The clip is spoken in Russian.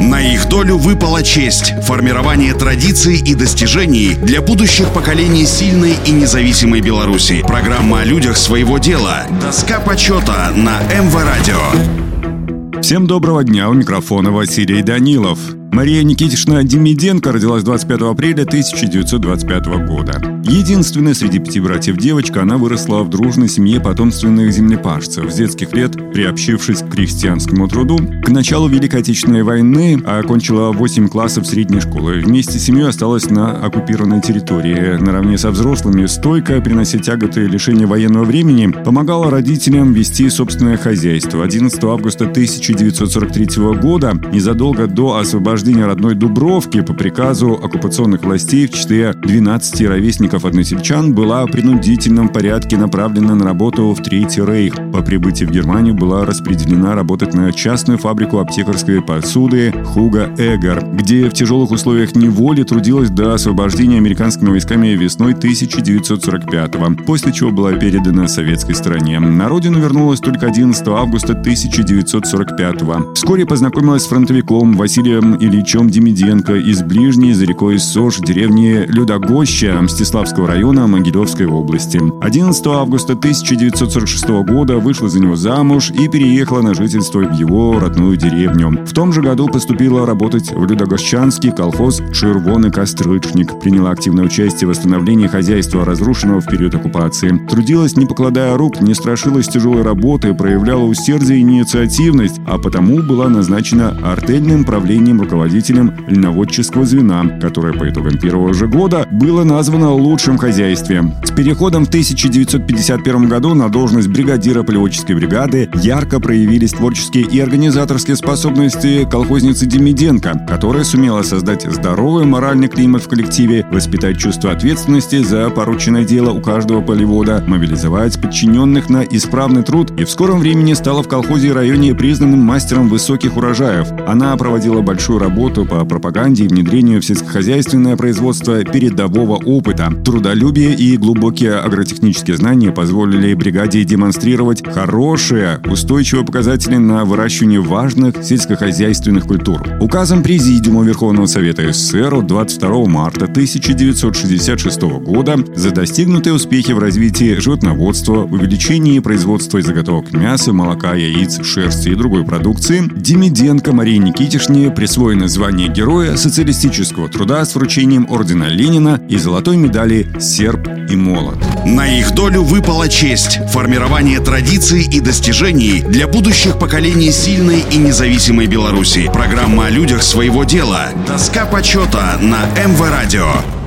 На их долю выпала честь – формирование традиций и достижений для будущих поколений сильной и независимой Беларуси. Программа о людях своего дела. Доска почета на МВ Радио. Всем доброго дня, у микрофона Василий Данилов. Мария Никитична Демиденко родилась 25 апреля 1925 года. Единственная среди пяти братьев девочка, она выросла в дружной семье потомственных землепашцев, с детских лет приобщившись к крестьянскому труду. К началу Великой Отечественной войны окончила 8 классов средней школы. Вместе с семьей осталась на оккупированной территории. Наравне со взрослыми, стойко, принося тяготы лишения военного времени, помогала родителям вести собственное хозяйство. 11 августа 1943 года, незадолго до освобождения освобождения родной Дубровки по приказу оккупационных властей в числе 12 ровесников односельчан была в принудительном порядке направлена на работу в Третий Рейх. По прибытии в Германию была распределена работать на частную фабрику аптекарской посуды Хуга Эгер, где в тяжелых условиях неволи трудилась до освобождения американскими войсками весной 1945 после чего была передана советской стороне. На родину вернулась только 11 августа 1945 Вскоре познакомилась с фронтовиком Василием Ильичом Демиденко из ближней за рекой Сож деревни Людогоща Мстиславского района Могилевской области. 11 августа 1946 года вышла за него замуж и переехала на жительство в его родную деревню. В том же году поступила работать в Людогощанский колхоз «Червоный кострычник». Приняла активное участие в восстановлении хозяйства, разрушенного в период оккупации. Трудилась, не покладая рук, не страшилась тяжелой работы, проявляла усердие и инициативность, а потому была назначена артельным правлением руководителя руководителем льноводческого звена, которое по итогам первого же года было названо лучшим в хозяйстве. С переходом в 1951 году на должность бригадира полеводческой бригады ярко проявились творческие и организаторские способности колхозницы Демиденко, которая сумела создать здоровый моральный климат в коллективе, воспитать чувство ответственности за порученное дело у каждого полевода, мобилизовать подчиненных на исправный труд и в скором времени стала в колхозе и районе признанным мастером высоких урожаев. Она проводила большую работу работу по пропаганде и внедрению в сельскохозяйственное производство передового опыта. Трудолюбие и глубокие агротехнические знания позволили бригаде демонстрировать хорошие, устойчивые показатели на выращивание важных сельскохозяйственных культур. Указом Президиума Верховного Совета СССР от 22 марта 1966 года за достигнутые успехи в развитии животноводства, увеличении производства и заготовок мяса, молока, яиц, шерсти и другой продукции Демиденко Марии Никитишне присвоено удостоены звания Героя социалистического труда с вручением ордена Ленина и золотой медали «Серб и молот». На их долю выпала честь – формирование традиций и достижений для будущих поколений сильной и независимой Беларуси. Программа о людях своего дела. Доска почета на МВ Радио.